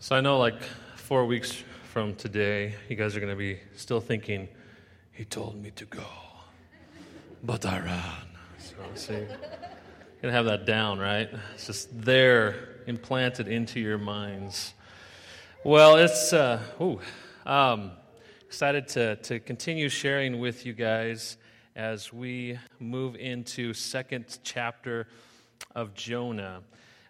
So I know, like, four weeks from today, you guys are going to be still thinking, he told me to go, but I ran. So, see, you're going to have that down, right? It's just there, implanted into your minds. Well, it's, uh, ooh, um, excited to, to continue sharing with you guys as we move into second chapter of Jonah.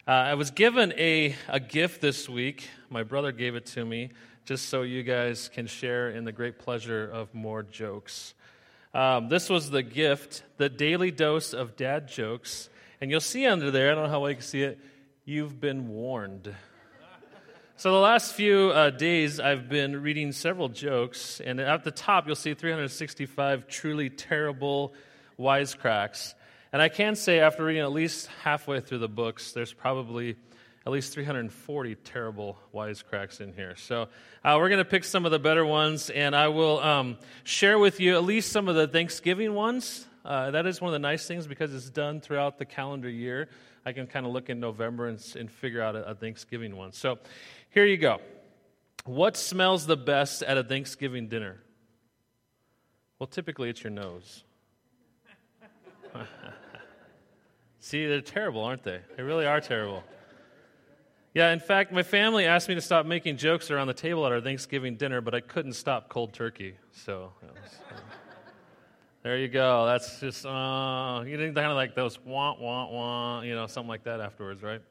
Uh, I was given a, a gift this week. My brother gave it to me just so you guys can share in the great pleasure of more jokes. Um, this was the gift, the daily dose of dad jokes. And you'll see under there, I don't know how well you can see it, you've been warned. So, the last few uh, days, I've been reading several jokes, and at the top, you'll see 365 truly terrible wisecracks. And I can say, after reading at least halfway through the books, there's probably at least 340 terrible wisecracks in here. So uh, we're going to pick some of the better ones, and I will um, share with you at least some of the Thanksgiving ones. Uh, that is one of the nice things because it's done throughout the calendar year. I can kind of look in November and, and figure out a, a Thanksgiving one. So here you go. What smells the best at a Thanksgiving dinner? Well, typically it's your nose. See, they're terrible, aren't they? They really are terrible. Yeah, in fact, my family asked me to stop making jokes around the table at our Thanksgiving dinner, but I couldn't stop cold turkey. So, there you go. That's just, uh, you didn't kind of like those wah, wah, wah, you know, something like that afterwards, right?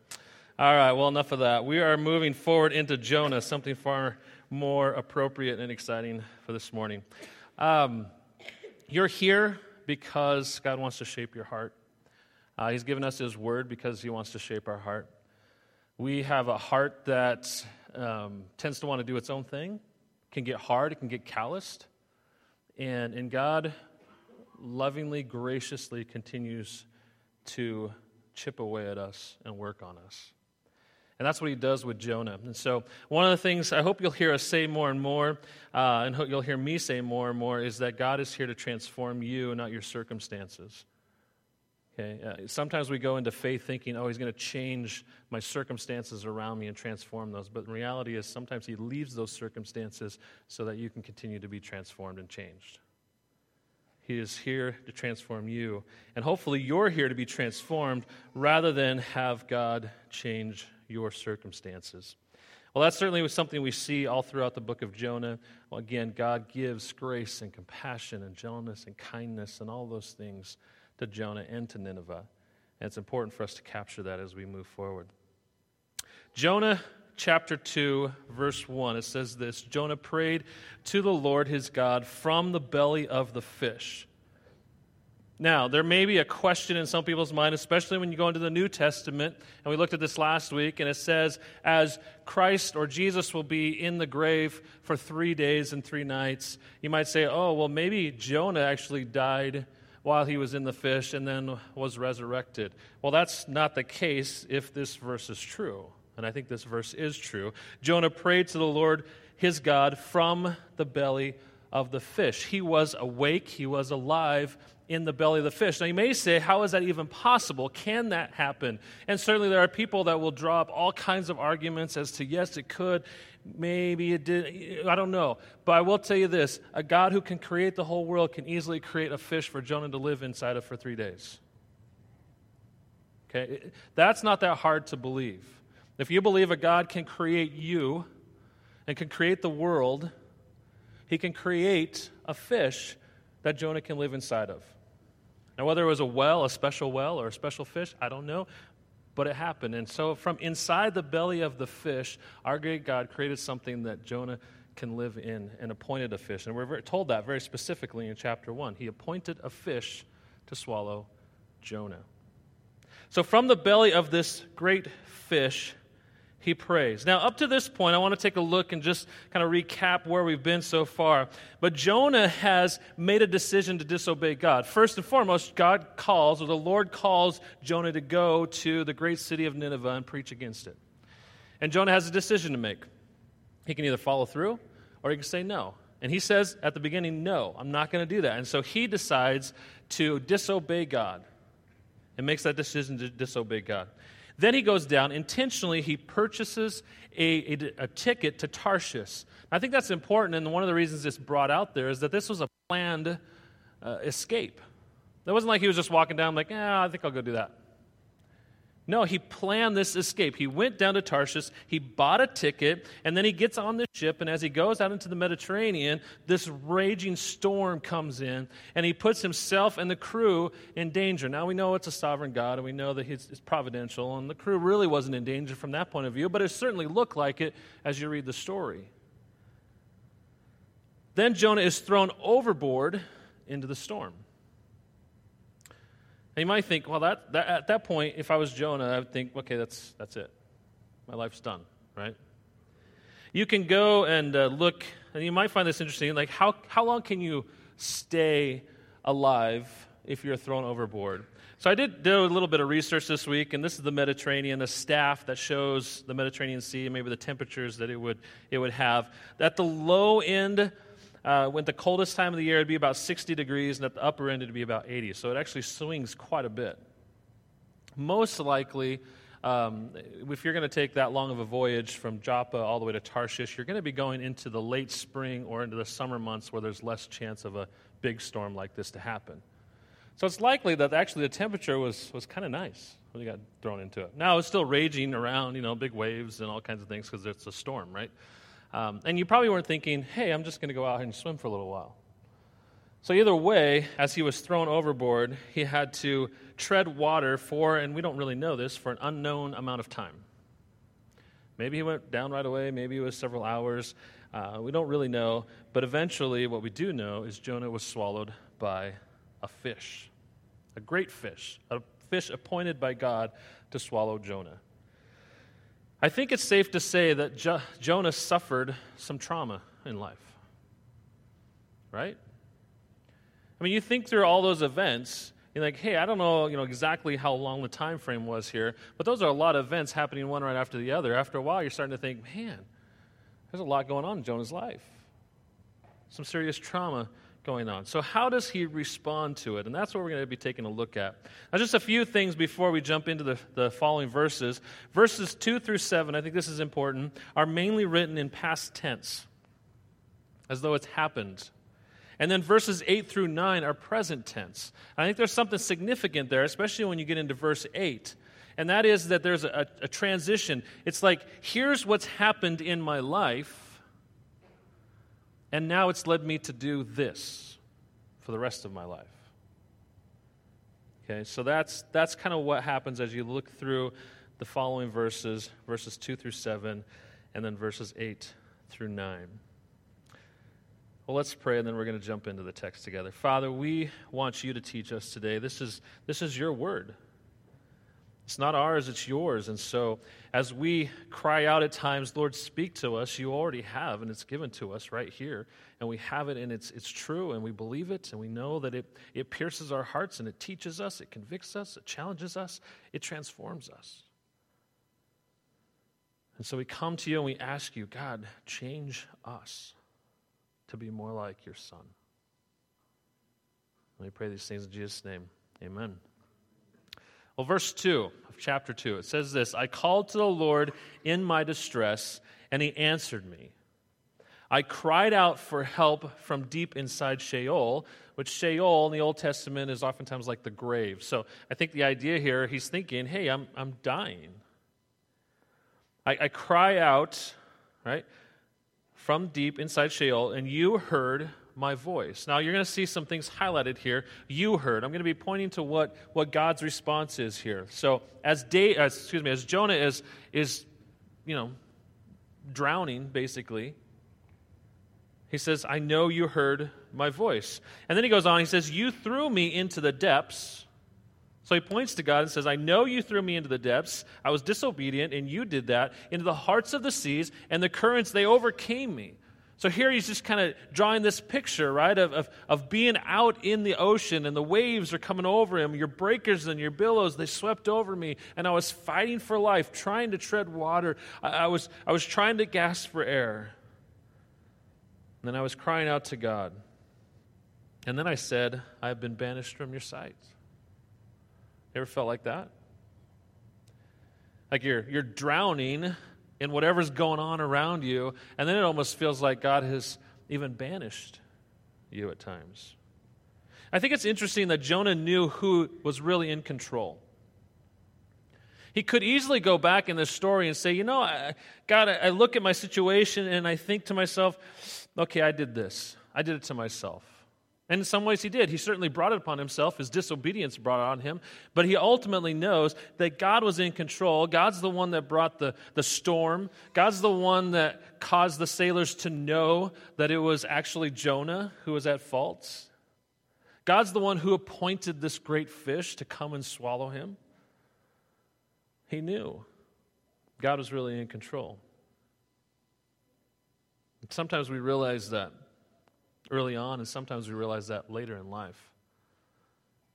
All right, well, enough of that. We are moving forward into Jonah, something far more appropriate and exciting for this morning. Um, you're here because God wants to shape your heart. Uh, he's given us His word because He wants to shape our heart. We have a heart that um, tends to want to do its own thing, can get hard, it can get calloused. And, and God lovingly, graciously continues to chip away at us and work on us. And that's what he does with Jonah. And so, one of the things I hope you'll hear us say more and more, uh, and you'll hear me say more and more, is that God is here to transform you, not your circumstances. Okay? Uh, sometimes we go into faith thinking, oh, he's going to change my circumstances around me and transform those. But the reality is, sometimes he leaves those circumstances so that you can continue to be transformed and changed. He is here to transform you. And hopefully, you're here to be transformed rather than have God change your circumstances. Well, that certainly was something we see all throughout the book of Jonah. Well, again, God gives grace and compassion and gentleness and kindness and all those things to Jonah and to Nineveh. And it's important for us to capture that as we move forward. Jonah chapter 2, verse 1, it says this Jonah prayed to the Lord his God from the belly of the fish. Now, there may be a question in some people's mind, especially when you go into the New Testament, and we looked at this last week, and it says, as Christ or Jesus will be in the grave for three days and three nights, you might say, oh, well, maybe Jonah actually died while he was in the fish and then was resurrected. Well, that's not the case if this verse is true. And I think this verse is true. Jonah prayed to the Lord his God from the belly of the fish. He was awake, he was alive in the belly of the fish. Now, you may say, how is that even possible? Can that happen? And certainly there are people that will draw up all kinds of arguments as to yes, it could, maybe it did, I don't know. But I will tell you this a God who can create the whole world can easily create a fish for Jonah to live inside of for three days. Okay? That's not that hard to believe. If you believe a God can create you and can create the world, he can create a fish that Jonah can live inside of. Now, whether it was a well, a special well, or a special fish, I don't know, but it happened. And so, from inside the belly of the fish, our great God created something that Jonah can live in and appointed a fish. And we're told that very specifically in chapter 1. He appointed a fish to swallow Jonah. So, from the belly of this great fish, he prays. Now, up to this point, I want to take a look and just kind of recap where we've been so far. But Jonah has made a decision to disobey God. First and foremost, God calls, or the Lord calls Jonah to go to the great city of Nineveh and preach against it. And Jonah has a decision to make. He can either follow through or he can say no. And he says at the beginning, No, I'm not going to do that. And so he decides to disobey God and makes that decision to disobey God. Then he goes down, intentionally, he purchases a, a, a ticket to Tarshish. I think that's important, and one of the reasons it's brought out there is that this was a planned uh, escape. It wasn't like he was just walking down, like, yeah, I think I'll go do that. No, he planned this escape. He went down to Tarshish, he bought a ticket, and then he gets on the ship. And as he goes out into the Mediterranean, this raging storm comes in, and he puts himself and the crew in danger. Now, we know it's a sovereign God, and we know that he's, providential, and the crew really wasn't in danger from that point of view, but it certainly looked like it as you read the story. Then Jonah is thrown overboard into the storm. And you might think, well, that, that, at that point, if I was Jonah, I would think, okay, that's, that's it. My life's done, right? You can go and uh, look, and you might find this interesting. Like, how, how long can you stay alive if you're thrown overboard? So I did do a little bit of research this week, and this is the Mediterranean, a staff that shows the Mediterranean Sea maybe the temperatures that it would, it would have. At the low end, uh, when the coldest time of the year, it'd be about 60 degrees, and at the upper end, it'd be about 80. So it actually swings quite a bit. Most likely, um, if you're going to take that long of a voyage from Joppa all the way to Tarshish, you're going to be going into the late spring or into the summer months where there's less chance of a big storm like this to happen. So it's likely that actually the temperature was, was kind of nice when you got thrown into it. Now it's still raging around, you know, big waves and all kinds of things because it's a storm, right? Um, and you probably weren't thinking, hey, I'm just going to go out and swim for a little while. So, either way, as he was thrown overboard, he had to tread water for, and we don't really know this, for an unknown amount of time. Maybe he went down right away, maybe it was several hours. Uh, we don't really know. But eventually, what we do know is Jonah was swallowed by a fish, a great fish, a fish appointed by God to swallow Jonah. I think it's safe to say that jo- Jonah suffered some trauma in life. Right? I mean, you think through all those events, you're like, hey, I don't know, you know exactly how long the time frame was here, but those are a lot of events happening one right after the other. After a while, you're starting to think, man, there's a lot going on in Jonah's life. Some serious trauma going on. So, how does he respond to it? And that's what we're going to be taking a look at. Now, just a few things before we jump into the, the following verses. Verses 2 through 7, I think this is important, are mainly written in past tense, as though it's happened. And then verses 8 through 9 are present tense. I think there's something significant there, especially when you get into verse 8. And that is that there's a, a transition. It's like, here's what's happened in my life and now it's led me to do this for the rest of my life. Okay, so that's, that's kind of what happens as you look through the following verses, verses 2 through 7, and then verses 8 through 9. Well, let's pray, and then we're going to jump into the text together. Father, we want you to teach us today. This is, this is your word. It's not ours, it's yours. And so, as we cry out at times, Lord, speak to us, you already have, and it's given to us right here. And we have it, and it's, it's true, and we believe it, and we know that it, it pierces our hearts, and it teaches us, it convicts us, it challenges us, it transforms us. And so we come to you and we ask you, God, change us to be more like your Son. Let me pray these things in Jesus' name. Amen. Well, verse 2 of chapter 2, it says this I called to the Lord in my distress, and he answered me. I cried out for help from deep inside Sheol, which Sheol in the Old Testament is oftentimes like the grave. So I think the idea here, he's thinking, hey, I'm, I'm dying. I, I cry out, right, from deep inside Sheol, and you heard my voice. Now, you're going to see some things highlighted here. You heard. I'm going to be pointing to what, what God's response is here. So, as, day, as, uh, excuse me, as Jonah is, is, you know, drowning, basically, he says, I know you heard my voice. And then he goes on, he says, You threw me into the depths. So he points to God and says, I know you threw me into the depths. I was disobedient, and you did that, into the hearts of the seas, and the currents, they overcame me. So here he's just kind of drawing this picture, right, of, of, of, being out in the ocean and the waves are coming over him. Your breakers and your billows, they swept over me. And I was fighting for life, trying to tread water. I, I was, I was trying to gasp for air. And then I was crying out to God. And then I said, I have been banished from your sight. Ever felt like that? Like you're, you're drowning in whatever's going on around you, and then it almost feels like God has even banished you at times. I think it's interesting that Jonah knew who was really in control. He could easily go back in this story and say, You know, I, God, I, look at my situation and I think to myself, okay, I did this. I did it to myself. And in some ways, he did. He certainly brought it upon himself. His disobedience brought it on him. But he ultimately knows that God was in control. God's the one that brought the, the storm. God's the one that caused the sailors to know that it was actually Jonah who was at fault. God's the one who appointed this great fish to come and swallow him. He knew God was really in control. Sometimes we realize that early on, and sometimes we realize that later in life.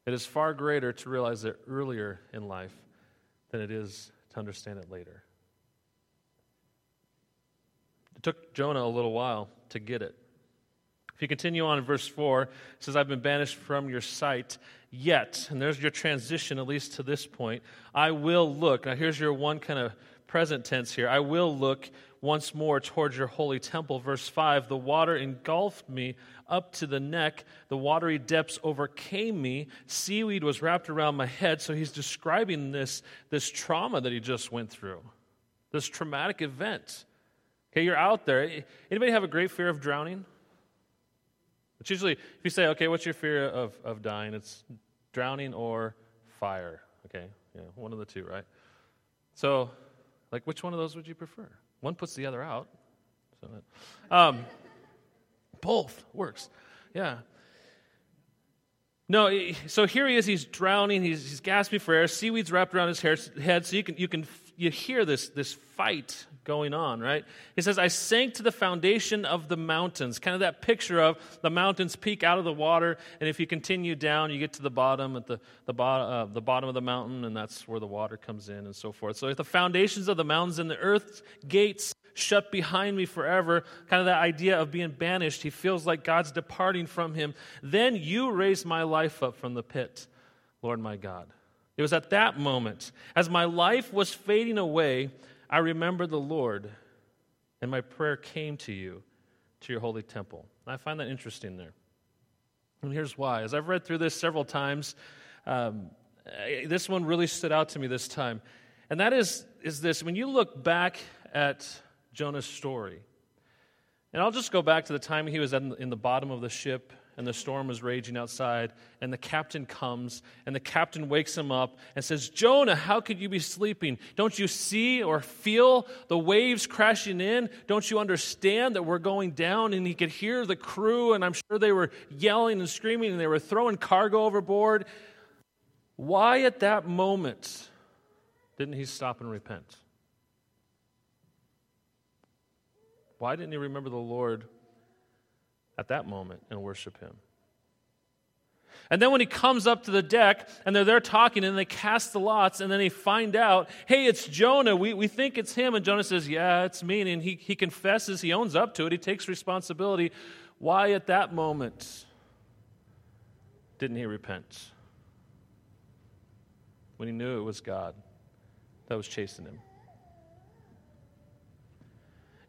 It is far greater to realize it earlier in life than it is to understand it later. It took Jonah a little while to get it. If you continue on in verse 4, it says, I've been banished from your sight, yet, and there's your transition, at least to this point, I will look. Now, here's your one kind of present tense here. I will look once more towards your holy temple. Verse 5 The water engulfed me up to the neck, the watery depths overcame me, seaweed was wrapped around my head. So he's describing this, this trauma that he just went through, this traumatic event. Okay, you're out there. Anybody have a great fear of drowning? It's usually, if you say, okay, what's your fear of, of dying? It's drowning or fire. Okay, yeah, one of the two, right? So, like, which one of those would you prefer? One puts the other out. So, um, both works. Yeah. No, so here he is. He's drowning. He's, he's gasping for air. Seaweed's wrapped around his hair, head, so you can you can you hear this this fight going on, right? He says, I sank to the foundation of the mountains. Kind of that picture of the mountains peak out of the water, and if you continue down, you get to the bottom at the, the, bo- uh, the bottom of the mountain, and that's where the water comes in and so forth. So, if the foundations of the mountains and the earth's gates shut behind me forever, kind of that idea of being banished. He feels like God's departing from him. Then you raised my life up from the pit, Lord my God. It was at that moment, as my life was fading away, I remember the Lord, and my prayer came to you, to your holy temple. I find that interesting there. And here's why. As I've read through this several times, um, this one really stood out to me this time. And that is, is this when you look back at Jonah's story, and I'll just go back to the time he was in the bottom of the ship and the storm is raging outside, and the captain comes, and the captain wakes him up and says, Jonah, how could you be sleeping? Don't you see or feel the waves crashing in? Don't you understand that we're going down? And he could hear the crew, and I'm sure they were yelling and screaming, and they were throwing cargo overboard. Why at that moment didn't he stop and repent? Why didn't he remember the Lord at that moment and worship him. And then when he comes up to the deck and they're there talking and they cast the lots and then they find out, hey, it's Jonah. We, we think it's him. And Jonah says, yeah, it's me. And he, he confesses, he owns up to it, he takes responsibility. Why at that moment didn't he repent? When he knew it was God that was chasing him.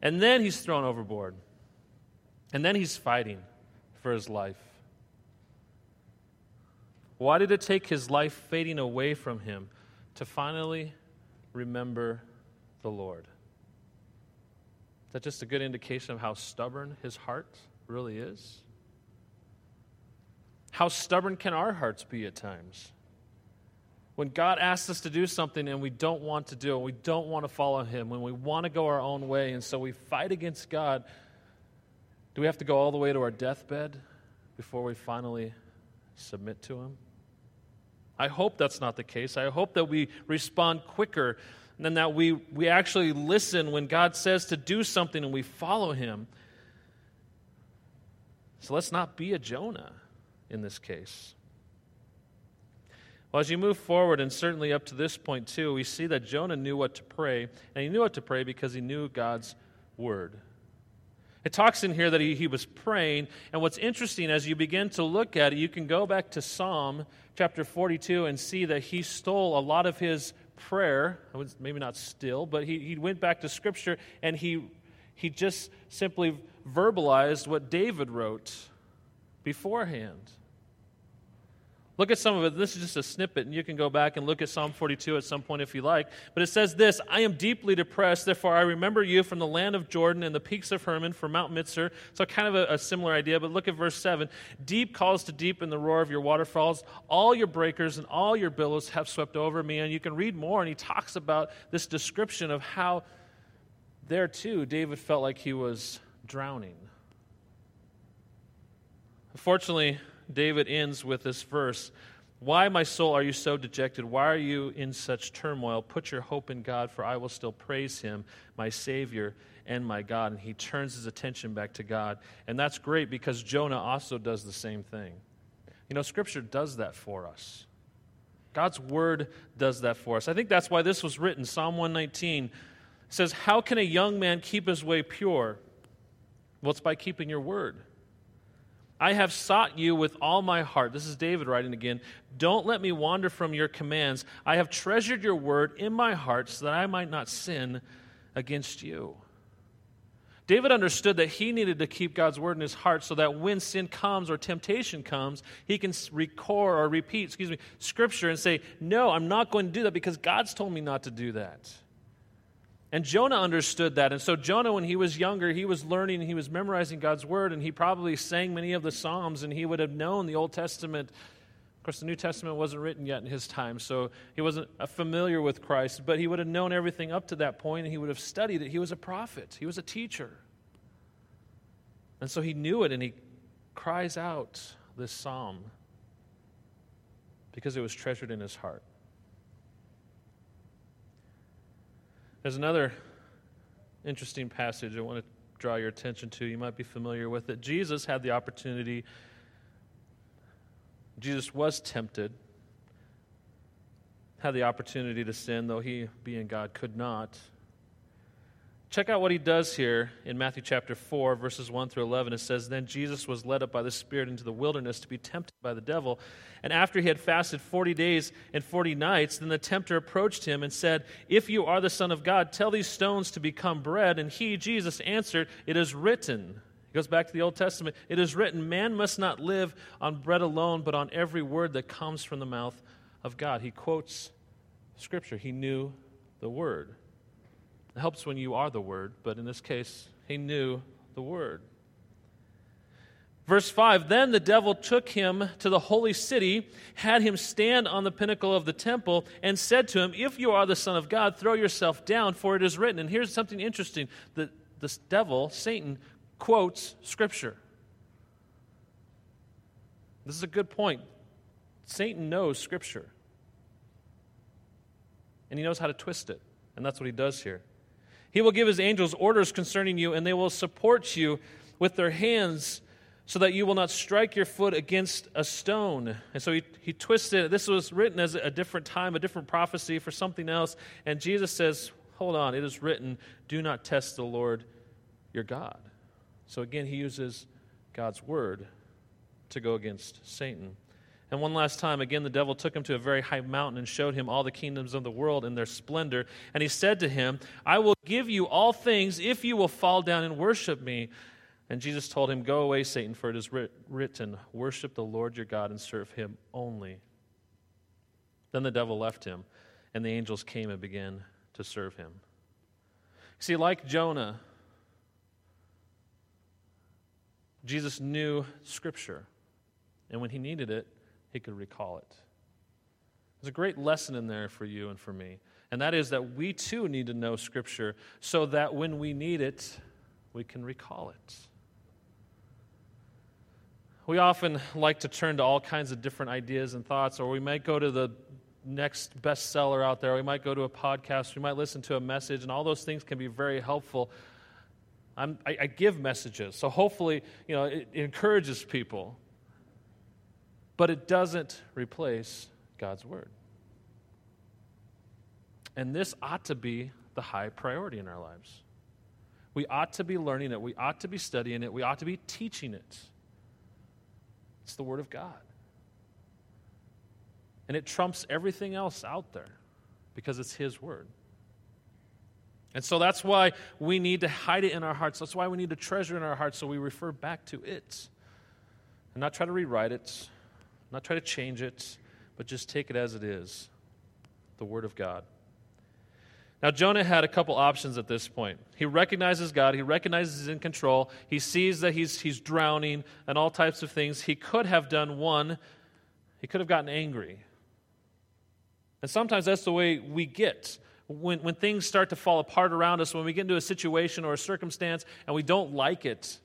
And then he's thrown overboard. And then he's fighting for his life. Why did it take his life fading away from him to finally remember the Lord? Is that just a good indication of how stubborn his heart really is? How stubborn can our hearts be at times? When God asks us to do something and we don't want to do it, we don't want to follow Him, when we want to go our own way, and so we fight against God, do we have to go all the way to our deathbed before we finally submit to Him? I hope that's not the case. I hope that we respond quicker and that we, we actually listen when God says to do something and we follow Him. So let's not be a Jonah in this case. Well, as you move forward, and certainly up to this point too, we see that Jonah knew what to pray, and he knew what to pray because he knew God's word. It talks in here that he, he was praying. And what's interesting, as you begin to look at it, you can go back to Psalm chapter 42 and see that he stole a lot of his prayer. Maybe not still, but he, he went back to Scripture and he, he just simply verbalized what David wrote beforehand. Look at some of it. This is just a snippet, and you can go back and look at Psalm 42 at some point if you like. But it says this I am deeply depressed, therefore I remember you from the land of Jordan and the peaks of Hermon, from Mount Mizar. So, kind of a, a similar idea, but look at verse 7. Deep calls to deep in the roar of your waterfalls. All your breakers and all your billows have swept over me. And you can read more, and he talks about this description of how there too David felt like he was drowning. Fortunately, David ends with this verse Why, my soul, are you so dejected? Why are you in such turmoil? Put your hope in God, for I will still praise him, my Savior and my God. And he turns his attention back to God. And that's great because Jonah also does the same thing. You know, Scripture does that for us. God's word does that for us. I think that's why this was written. Psalm 119 says, How can a young man keep his way pure? Well, it's by keeping your word. I have sought you with all my heart. This is David writing again. Don't let me wander from your commands. I have treasured your word in my heart so that I might not sin against you. David understood that he needed to keep God's word in his heart so that when sin comes or temptation comes, he can record or repeat, excuse me, scripture and say, No, I'm not going to do that because God's told me not to do that. And Jonah understood that. And so, Jonah, when he was younger, he was learning, he was memorizing God's word, and he probably sang many of the Psalms, and he would have known the Old Testament. Of course, the New Testament wasn't written yet in his time, so he wasn't familiar with Christ, but he would have known everything up to that point, and he would have studied it. He was a prophet, he was a teacher. And so he knew it, and he cries out this psalm because it was treasured in his heart. There's another interesting passage I want to draw your attention to. You might be familiar with it. Jesus had the opportunity, Jesus was tempted, had the opportunity to sin, though he, being God, could not. Check out what he does here in Matthew chapter 4, verses 1 through 11. It says, Then Jesus was led up by the Spirit into the wilderness to be tempted by the devil. And after he had fasted 40 days and 40 nights, then the tempter approached him and said, If you are the Son of God, tell these stones to become bread. And he, Jesus, answered, It is written. He goes back to the Old Testament. It is written, Man must not live on bread alone, but on every word that comes from the mouth of God. He quotes Scripture. He knew the word. It helps when you are the Word, but in this case, he knew the Word. Verse 5 Then the devil took him to the holy city, had him stand on the pinnacle of the temple, and said to him, If you are the Son of God, throw yourself down, for it is written. And here's something interesting the, the devil, Satan, quotes Scripture. This is a good point. Satan knows Scripture, and he knows how to twist it. And that's what he does here. He will give his angels orders concerning you, and they will support you with their hands so that you will not strike your foot against a stone. And so he, he twisted it. This was written as a different time, a different prophecy for something else. And Jesus says, Hold on, it is written, do not test the Lord your God. So again, he uses God's word to go against Satan. And one last time, again, the devil took him to a very high mountain and showed him all the kingdoms of the world in their splendor. And he said to him, I will give you all things if you will fall down and worship me. And Jesus told him, Go away, Satan, for it is written, Worship the Lord your God and serve him only. Then the devil left him, and the angels came and began to serve him. See, like Jonah, Jesus knew Scripture. And when he needed it, he could recall it. There's a great lesson in there for you and for me, and that is that we too need to know Scripture so that when we need it, we can recall it. We often like to turn to all kinds of different ideas and thoughts, or we might go to the next bestseller out there, we might go to a podcast, we might listen to a message, and all those things can be very helpful. I, I give messages, so hopefully, you know, it, it encourages people but it doesn't replace God's Word. And this ought to be the high priority in our lives. We ought to be learning it, we ought to be studying it, we ought to be teaching it. It's the Word of God. And it trumps everything else out there. because it's His word. And so that's why we need to hide it in our hearts. That's why we need to treasure in our hearts so we refer back to it and not try to rewrite it, not try to change it, but just take it as it is the Word of God. Now, Jonah had a couple options at this point. He recognizes God, he recognizes he's in control, he sees that he's, he's drowning, and all types of things. He could have done one, he could have gotten angry. And sometimes that's the way we get. When, when things start to fall apart around us, when we get into a situation or a circumstance and we don't like it,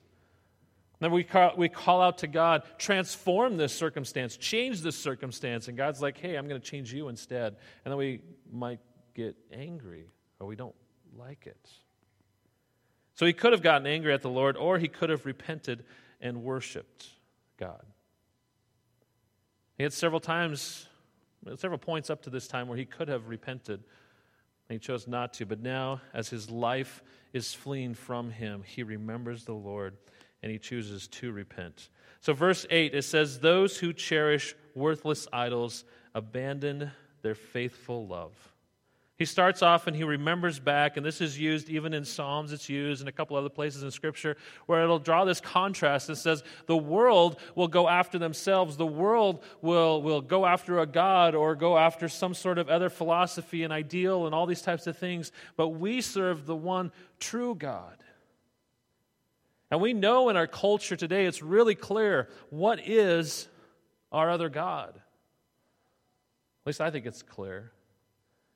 then we call, we call out to God, transform this circumstance, change this circumstance. And God's like, hey, I'm going to change you instead. And then we might get angry or we don't like it. So he could have gotten angry at the Lord or he could have repented and worshiped God. He had several times, several points up to this time where he could have repented and he chose not to. But now, as his life is fleeing from him, he remembers the Lord and he chooses to repent. So, verse 8, it says, Those who cherish worthless idols abandon their faithful love. He starts off and he remembers back, and this is used even in Psalms, it's used in a couple other places in Scripture, where it'll draw this contrast. It says, The world will go after themselves. The world will, will go after a God or go after some sort of other philosophy and ideal and all these types of things. But we serve the one true God. And we know in our culture today, it's really clear what is our other God. At least I think it's clear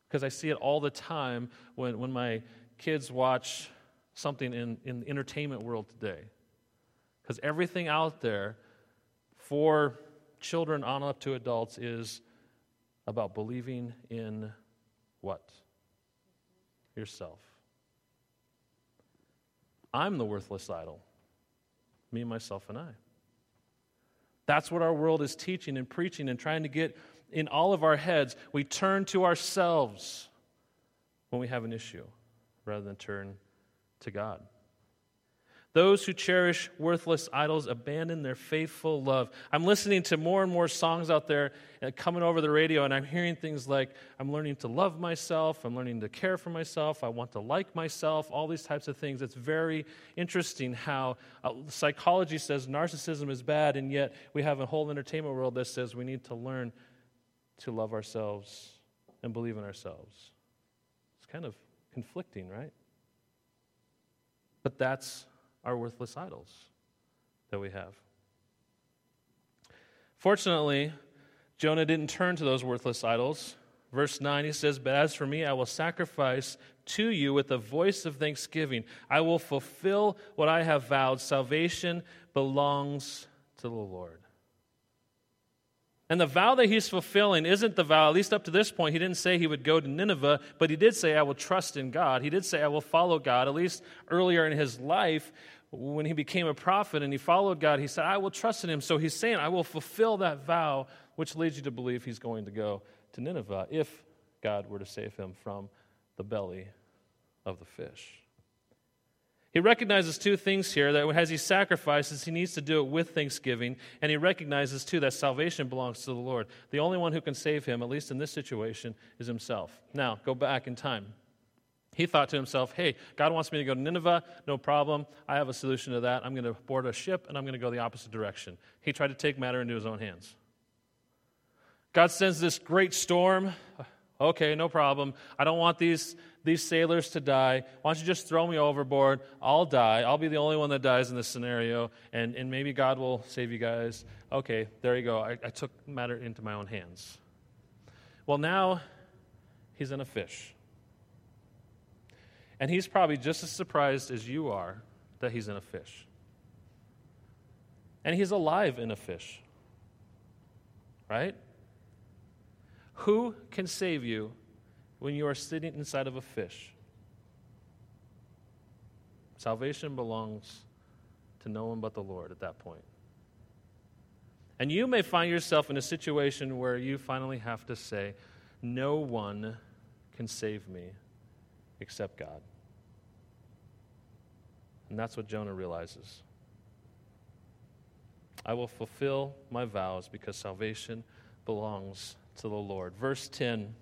because I see it all the time when, when my kids watch something in, in the entertainment world today. Because everything out there for children on up to adults is about believing in what? Yourself. I'm the worthless idol. Me, myself, and I. That's what our world is teaching and preaching and trying to get in all of our heads. We turn to ourselves when we have an issue rather than turn to God. Those who cherish worthless idols abandon their faithful love. I'm listening to more and more songs out there uh, coming over the radio, and I'm hearing things like, I'm learning to love myself, I'm learning to care for myself, I want to like myself, all these types of things. It's very interesting how uh, psychology says narcissism is bad, and yet we have a whole entertainment world that says we need to learn to love ourselves and believe in ourselves. It's kind of conflicting, right? But that's are worthless idols that we have. Fortunately, Jonah didn't turn to those worthless idols. Verse 9, he says, But as for me, I will sacrifice to you with a voice of thanksgiving. I will fulfill what I have vowed. Salvation belongs to the Lord. And the vow that he's fulfilling isn't the vow, at least up to this point, he didn't say he would go to Nineveh, but he did say, I will trust in God. He did say, I will follow God. At least earlier in his life, when he became a prophet and he followed God, he said, I will trust in him. So he's saying, I will fulfill that vow, which leads you to believe he's going to go to Nineveh if God were to save him from the belly of the fish. He recognizes two things here that as he sacrifices, he needs to do it with thanksgiving. And he recognizes, too, that salvation belongs to the Lord. The only one who can save him, at least in this situation, is himself. Now, go back in time. He thought to himself, hey, God wants me to go to Nineveh, no problem. I have a solution to that. I'm going to board a ship and I'm going to go the opposite direction. He tried to take matter into his own hands. God sends this great storm. Okay, no problem. I don't want these, these sailors to die. Why don't you just throw me overboard? I'll die. I'll be the only one that dies in this scenario, and, and maybe God will save you guys. Okay, there you go. I, I took matter into my own hands. Well, now he's in a fish. And he's probably just as surprised as you are that he's in a fish. And he's alive in a fish. Right? Who can save you when you are sitting inside of a fish? Salvation belongs to no one but the Lord at that point. And you may find yourself in a situation where you finally have to say, No one can save me except God. And that's what Jonah realizes. I will fulfill my vows because salvation belongs to the Lord. Verse 10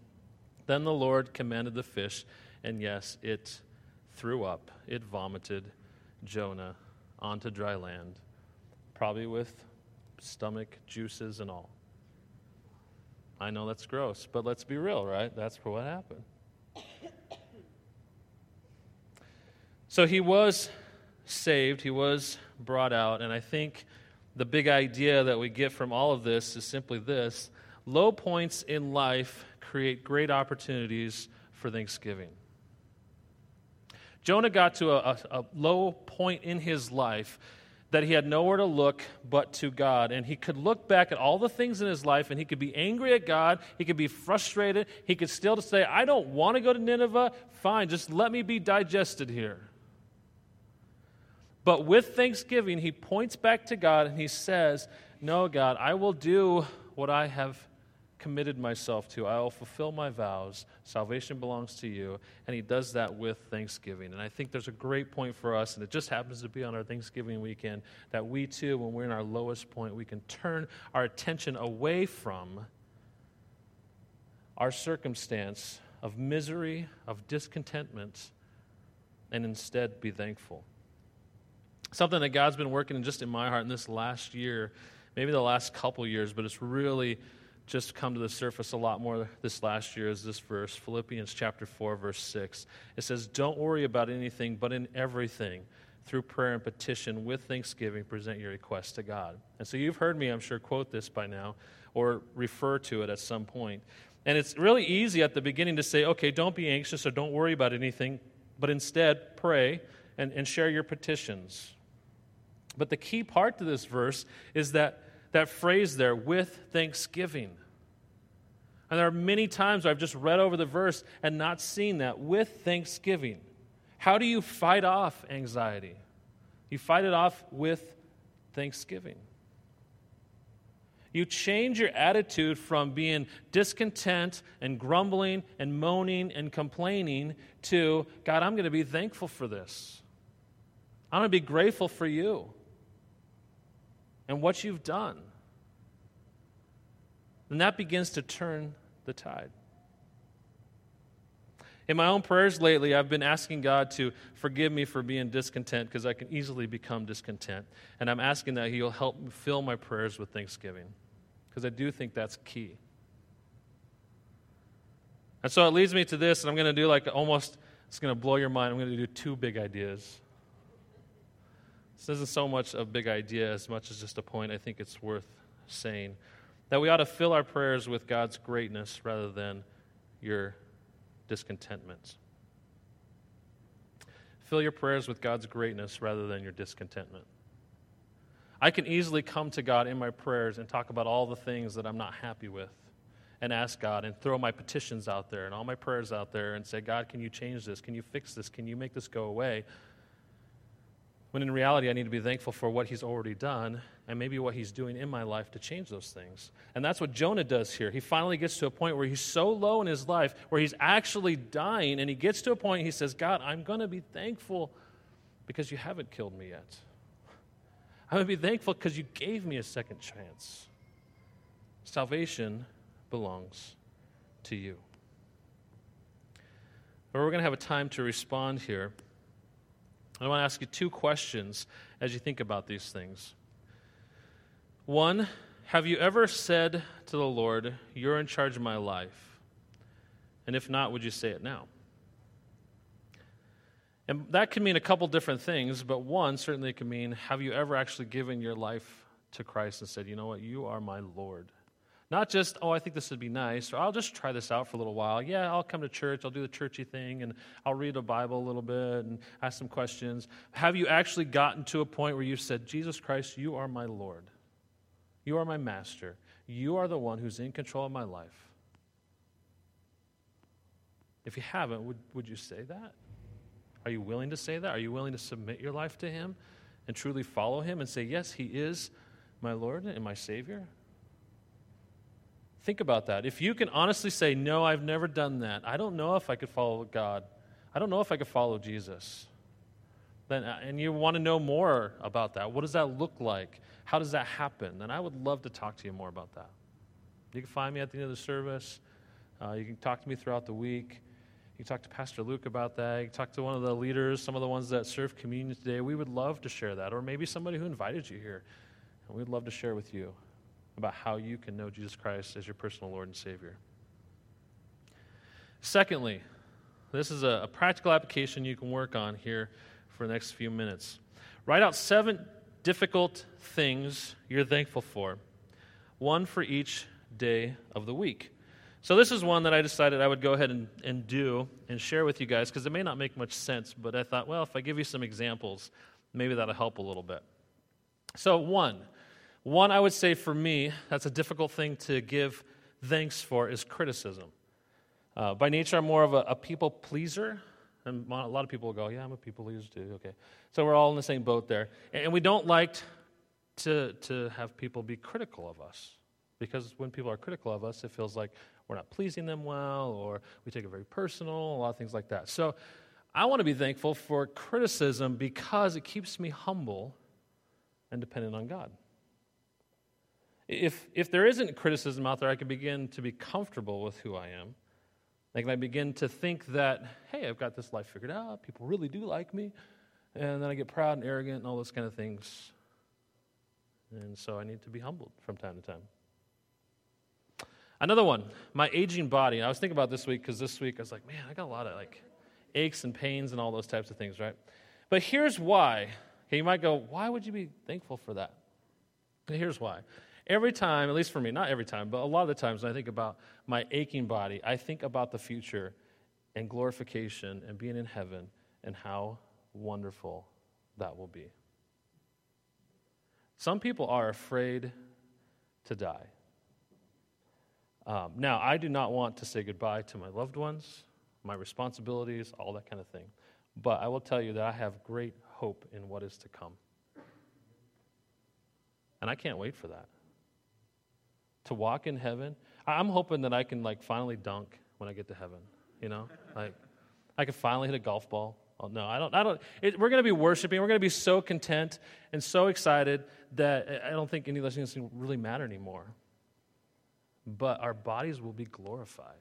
Then the Lord commanded the fish, and yes, it threw up, it vomited Jonah onto dry land, probably with stomach juices and all. I know that's gross, but let's be real, right? That's what happened. So he was saved, he was brought out, and I think the big idea that we get from all of this is simply this low points in life create great opportunities for thanksgiving. Jonah got to a, a, low point in his life that he had nowhere to look but to God. And he could look back at all the things in his life and he could be angry at God. He could be frustrated. He could still say, I don't want to go to Nineveh. Fine, just let me be digested here. But with thanksgiving, he points back to God and he says, No, God, I will do what I have committed myself to. I will fulfill my vows. Salvation belongs to you. And he does that with thanksgiving. And I think there's a great point for us, and it just happens to be on our Thanksgiving weekend, that we too, when we're in our lowest point, we can turn our attention away from our circumstance of misery, of discontentment, and instead be thankful. Something that God's been working in just in my heart in this last year, maybe the last couple years, but it's really just come to the surface a lot more this last year is this verse, Philippians chapter 4, verse 6. It says, Don't worry about anything, but in everything, through prayer and petition, with thanksgiving, present your requests to God. And so you've heard me, I'm sure, quote this by now or refer to it at some point. And it's really easy at the beginning to say, okay, don't be anxious or don't worry about anything, but instead pray and, and share your petitions. But the key part to this verse is that, that phrase there, with thanksgiving. And there are many times where I've just read over the verse and not seen that, with thanksgiving. How do you fight off anxiety? You fight it off with thanksgiving. You change your attitude from being discontent and grumbling and moaning and complaining to, God, I'm going to be thankful for this. I'm going to be grateful for you and what you've done. And that begins to turn the tide. In my own prayers lately, I've been asking God to forgive me for being discontent because I can easily become discontent. And I'm asking that He'll help fill my prayers with thanksgiving because I do think that's key. And so it leads me to this, and I'm going to do like almost, it's going to blow your mind. I'm going to do two big ideas. This isn't so much a big idea as much as just a point I think it's worth saying. That we ought to fill our prayers with God's greatness rather than your discontentment. Fill your prayers with God's greatness rather than your discontentment. I can easily come to God in my prayers and talk about all the things that I'm not happy with and ask God and throw my petitions out there and all my prayers out there and say, God, can you change this? Can you fix this? Can you make this go away? When in reality, I need to be thankful for what he's already done and maybe what he's doing in my life to change those things. And that's what Jonah does here. He finally gets to a point where he's so low in his life, where he's actually dying, and he gets to a point he says, God, I'm going to be thankful because you haven't killed me yet. I'm going to be thankful because you gave me a second chance. Salvation belongs to you. But we're going to have a time to respond here. I want to ask you two questions as you think about these things. One, have you ever said to the Lord, You're in charge of my life? And if not, would you say it now? And that can mean a couple different things, but one certainly can mean, Have you ever actually given your life to Christ and said, You know what? You are my Lord? Not just, oh, I think this would be nice, or I'll just try this out for a little while. Yeah, I'll come to church, I'll do the churchy thing, and I'll read the Bible a little bit and ask some questions. Have you actually gotten to a point where you've said, Jesus Christ, you are my Lord? You are my master. You are the one who's in control of my life. If you haven't, would, would you say that? Are you willing to say that? Are you willing to submit your life to Him and truly follow Him and say, Yes, He is my Lord and my Savior? Think about that. If you can honestly say, No, I've never done that, I don't know if I could follow God, I don't know if I could follow Jesus, then, uh, and you want to know more about that, what does that look like? How does that happen? Then I would love to talk to you more about that. You can find me at the end of the service. Uh, you can talk to me throughout the week. You can talk to Pastor Luke about that. You can talk to one of the leaders, some of the ones that serve communion today. We would love to share that. Or maybe somebody who invited you here. And we'd love to share with you about how you can know Jesus Christ as your personal Lord and Savior. Secondly, this is a, a practical application you can work on here for the next few minutes. Write out seven difficult things you're thankful for, one for each day of the week. So, this is one that I decided I would go ahead and, and do and share with you guys because it may not make much sense, but I thought, well, if I give you some examples, maybe that'll help a little bit. So, one, one I would say for me, that's a difficult thing to give thanks for, is criticism. Uh, by nature, I'm more of a, a, people pleaser. And a lot of people will go, Yeah, I'm a people pleaser too. Okay. So we're all in the same boat there. And we don't like to, to have people be critical of us. Because when people are critical of us, it feels like we're not pleasing them well, or we take it very personal, a lot of things like that. So I want to be thankful for criticism because it keeps me humble and dependent on God. If, if there isn't criticism out there, I can begin to be comfortable with who I am like, I begin to think that, hey, I've got this life figured out. People really do like me. And then I get proud and arrogant and all those kind of things. And so I need to be humbled from time to time. Another one, my aging body. I was thinking about this week because this week I was like, man, I got a lot of like aches and pains and all those types of things, right? But here's why. Okay, you might go, why would you be thankful for that? Here's why. Every time, at least for me, not every time, but a lot of the times when I think about my aching body, I think about the future and glorification and being in heaven and how wonderful that will be. Some people are afraid to die. Um, now, I do not want to say goodbye to my loved ones, my responsibilities, all that kind of thing. But I will tell you that I have great hope in what is to come. And I can't wait for that to walk in heaven. I'm hoping that I can like finally dunk when I get to heaven. You know, like I can finally hit a golf ball. Oh, no, I don't. I don't. It, we're going to be worshiping. We're going to be so content and so excited that I don't think any of those things really matter anymore. But our bodies will be glorified.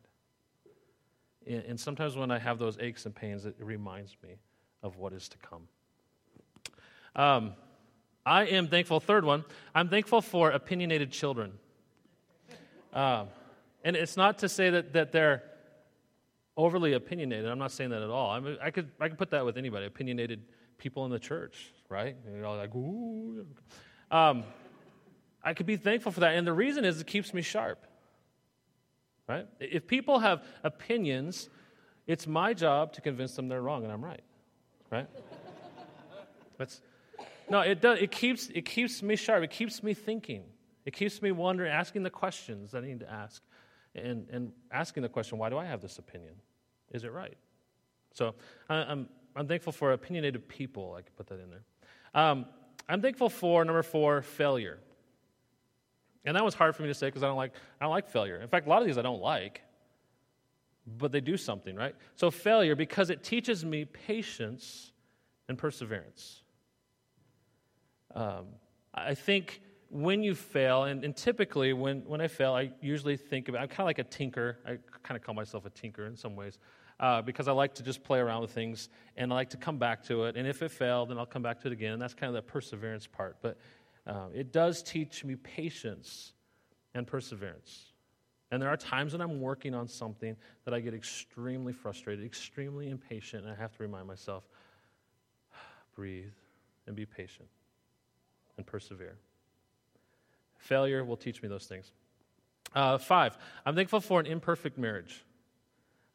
And, and sometimes when I have those aches and pains, it, it reminds me of what is to come. Um, I am thankful. Third one, I'm thankful for opinionated children. Um, and it's not to say that, that they're overly opinionated. I'm not saying that at all. I, mean, I, could, I could put that with anybody, opinionated people in the church, right? You know, like, ooh. Um, I could be thankful for that. And the reason is it keeps me sharp, right? If people have opinions, it's my job to convince them they're wrong and I'm right, right? That's, no, it does. It keeps, it keeps me sharp. It keeps me thinking. It keeps me wondering, asking the questions that I need to ask, and, and asking the question, why do I have this opinion? Is it right? So I, I'm, I'm thankful for opinionated people. I could put that in there. Um, I'm thankful for, number four, failure. And that was hard for me to say because I don't like I don't like failure. In fact, a lot of these I don't like, but they do something, right? So failure because it teaches me patience and perseverance. Um, I think when you fail, and, and typically when, when I fail, I usually think about, I'm kind of like a tinker. I kind of call myself a tinker in some ways uh, because I like to just play around with things and I like to come back to it. And if it failed, then I'll come back to it again. And that's kind of the perseverance part. But uh, it does teach me patience and perseverance. And there are times when I'm working on something that I get extremely frustrated, extremely impatient, and I have to remind myself breathe and be patient and persevere. Failure will teach me those things. Uh, five, I'm thankful for an imperfect marriage.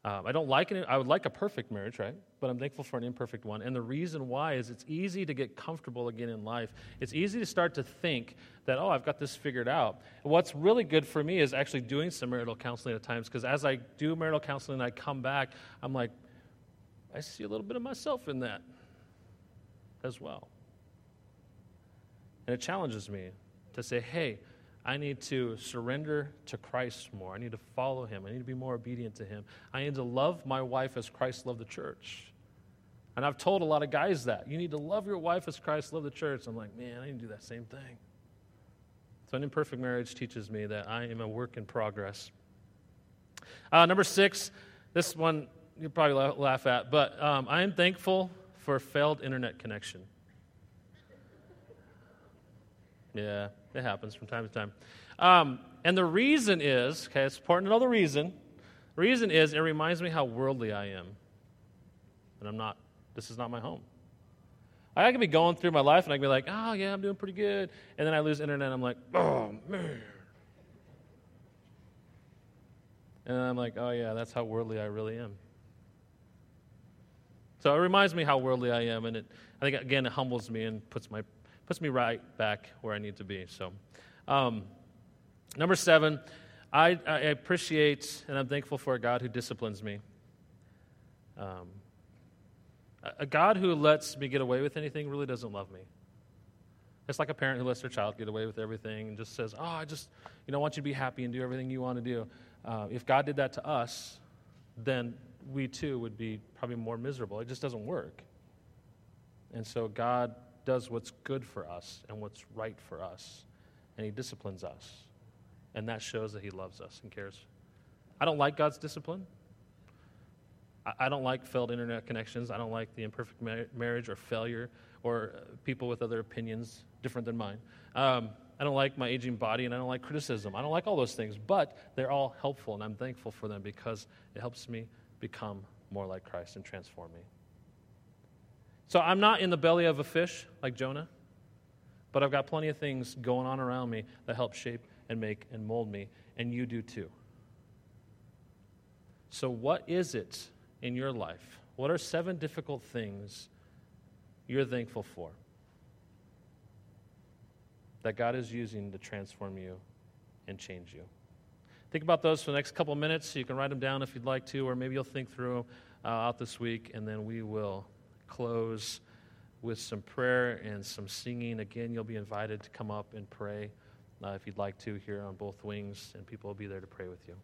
Um, I don't like it. I would like a perfect marriage, right? But I'm thankful for an imperfect one. And the reason why is it's easy to get comfortable again in life. It's easy to start to think that, oh, I've got this figured out. What's really good for me is actually doing some marital counseling at times because as I do marital counseling and I come back, I'm like, I see a little bit of myself in that as well. And it challenges me to say, hey, I need to surrender to Christ more. I need to follow him. I need to be more obedient to him. I need to love my wife as Christ loved the church. And I've told a lot of guys that. You need to love your wife as Christ loved the church. I'm like, man, I need to do that same thing. So, an imperfect marriage teaches me that I am a work in progress. Uh, number six, this one you'll probably laugh at, but um, I am thankful for failed internet connection. Yeah, it happens from time to time. Um, and the reason is, okay, it's important to know the reason. The reason is it reminds me how worldly I am. And I'm not, this is not my home. I can be going through my life and I can be like, oh, yeah, I'm doing pretty good. And then I lose internet I'm like, oh, man. And I'm like, oh, yeah, that's how worldly I really am. So it reminds me how worldly I am. And it, I think, again, it humbles me and puts, my, puts me right back where I need to be. So, um, number seven, I, I, appreciate and I'm thankful for a God who disciplines me. Um, a God who lets me get away with anything really doesn't love me. It's like a parent who lets their child get away with everything and just says, Oh, I just you know, want you to be happy and do everything you want to do. Uh, if God did that to us, then we too would be probably more miserable. It just doesn't work. And so God does what's good for us and what's right for us, and He disciplines us. And that shows that He loves us and cares. I don't like God's discipline. I don't like failed internet connections. I don't like the imperfect marriage or failure or uh, people with other opinions different than mine. Um, I don't like my aging body and I don't like criticism. I don't like all those things, but they're all helpful and I'm thankful for them because it helps me become more like Christ and transform me. So I'm not in the belly of a fish like Jonah, but I've got plenty of things going on around me that help shape and make and mold me, and you do too. So, what is it in your life? What are seven difficult things you're thankful for that God is using to transform you and change you? Think about those for the next couple minutes. You can write them down if you'd like to, or maybe you'll think through uh, out this week, and then we will close with some prayer and some singing. Again, you'll be invited to come up and pray uh, if you'd like to here on both wings, and people will be there to pray with you.